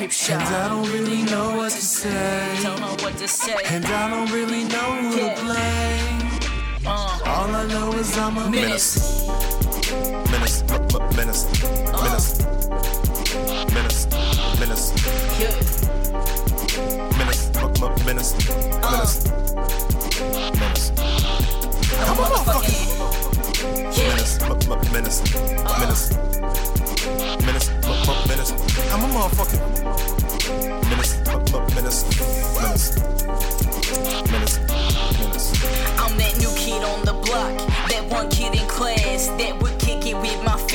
Ripshawd. And I don't really know what to say. Don't know what to say. And I don't really know who Yeah. to blame. Uh, All I know is I'm a menace. Menace, m- m- menace, menace, menace, menace, Yeah. menace, m- m- menace, menace, menace, I'm a motherfucking. Yeah. menace, m- m- menace, menace, menace, m- m- menace. I'm a motherfucking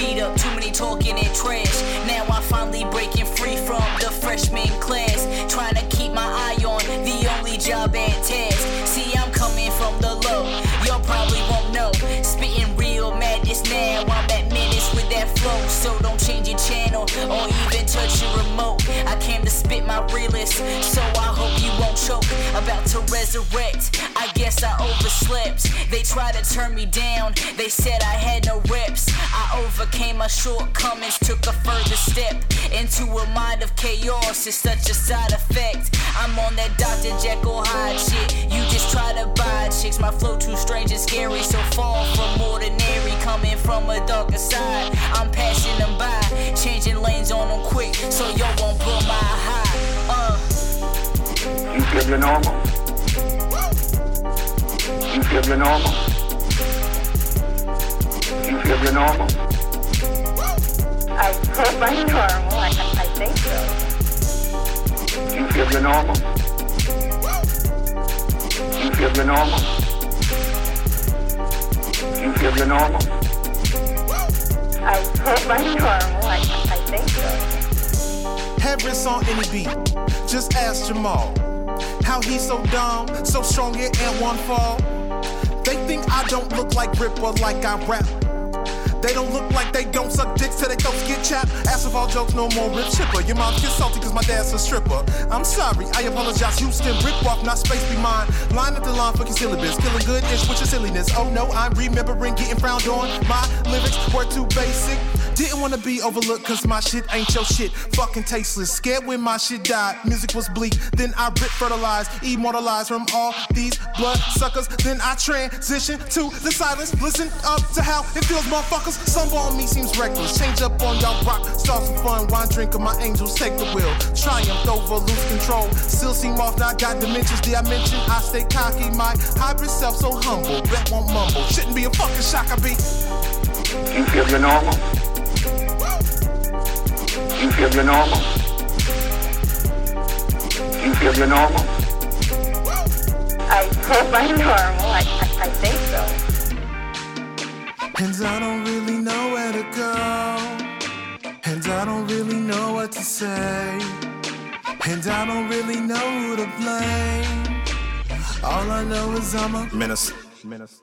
feet up. Too many talking and trash. Now I finally breaking free from the freshman class, trying to keep my eye on the only job at task. See, I'm coming from the low, y'all probably won't know. Spitting real madness now, I'm at menace with that flow. So don't change your channel or even touch your remote. I came to spit my realest, so I hope you won't choke. About to resurrect, I guess I overslept. They tried to turn me down, they said I had no reps. I overcame my shortcomings, took a further step into a mind of chaos. It's such a side effect. I'm on that Dr. Jekyll Hyde shit. You just try to buy chicks. My flow too strange and scary, so far from ordinary. Coming from a darker side, I'm passing feel you're normal? You feel you're normal? You feel you're normal? I hope I'm normal. I, I think so. You feel you're normal? You feel you're normal? You feel you're normal? I hope I'm normal. I, I think so. Harris on any beat. Just ask Jamal. How he so dumb, so strong yet and one fall. They think I don't look like Ripper like I rap. They don't look like they don't suck dicks till they throats get chapped. Ask if all jokes no more rip chipper. Your mom gets salty cause my dad's a stripper. I'm sorry, I apologize. Houston, rip off, not space be mine. Line up the line for your syllabus. Killing good ish with your silliness. Oh no, I'm remembering getting frowned on. My lyrics were too basic. Didn't wanna be overlooked cause my shit ain't your shit. Fucking tasteless. Scared when my shit died. Music was bleak. Then I rip fertilized, immortalized from all these blood suckers. Then I transition to the silence. Listen up to how it feels, motherfuckers. Some on me seems reckless. Change up on y'all rock. Start some fun. Wine drinker, my angels take the wheel. Triumph over lose control. Still seem off, now got dimensions. Did I mention I stay cocky? My hybrid self so humble. Bet won't mumble. Shouldn't be a fucking shock I be. You feel you're normal? You feel you're normal? You feel you're normal? I hope I'm normal. I, I, I think so. And I don't really know where to go. And I don't really know what to say. And I don't really know who to blame. All I know is I'm a Menace. Menace.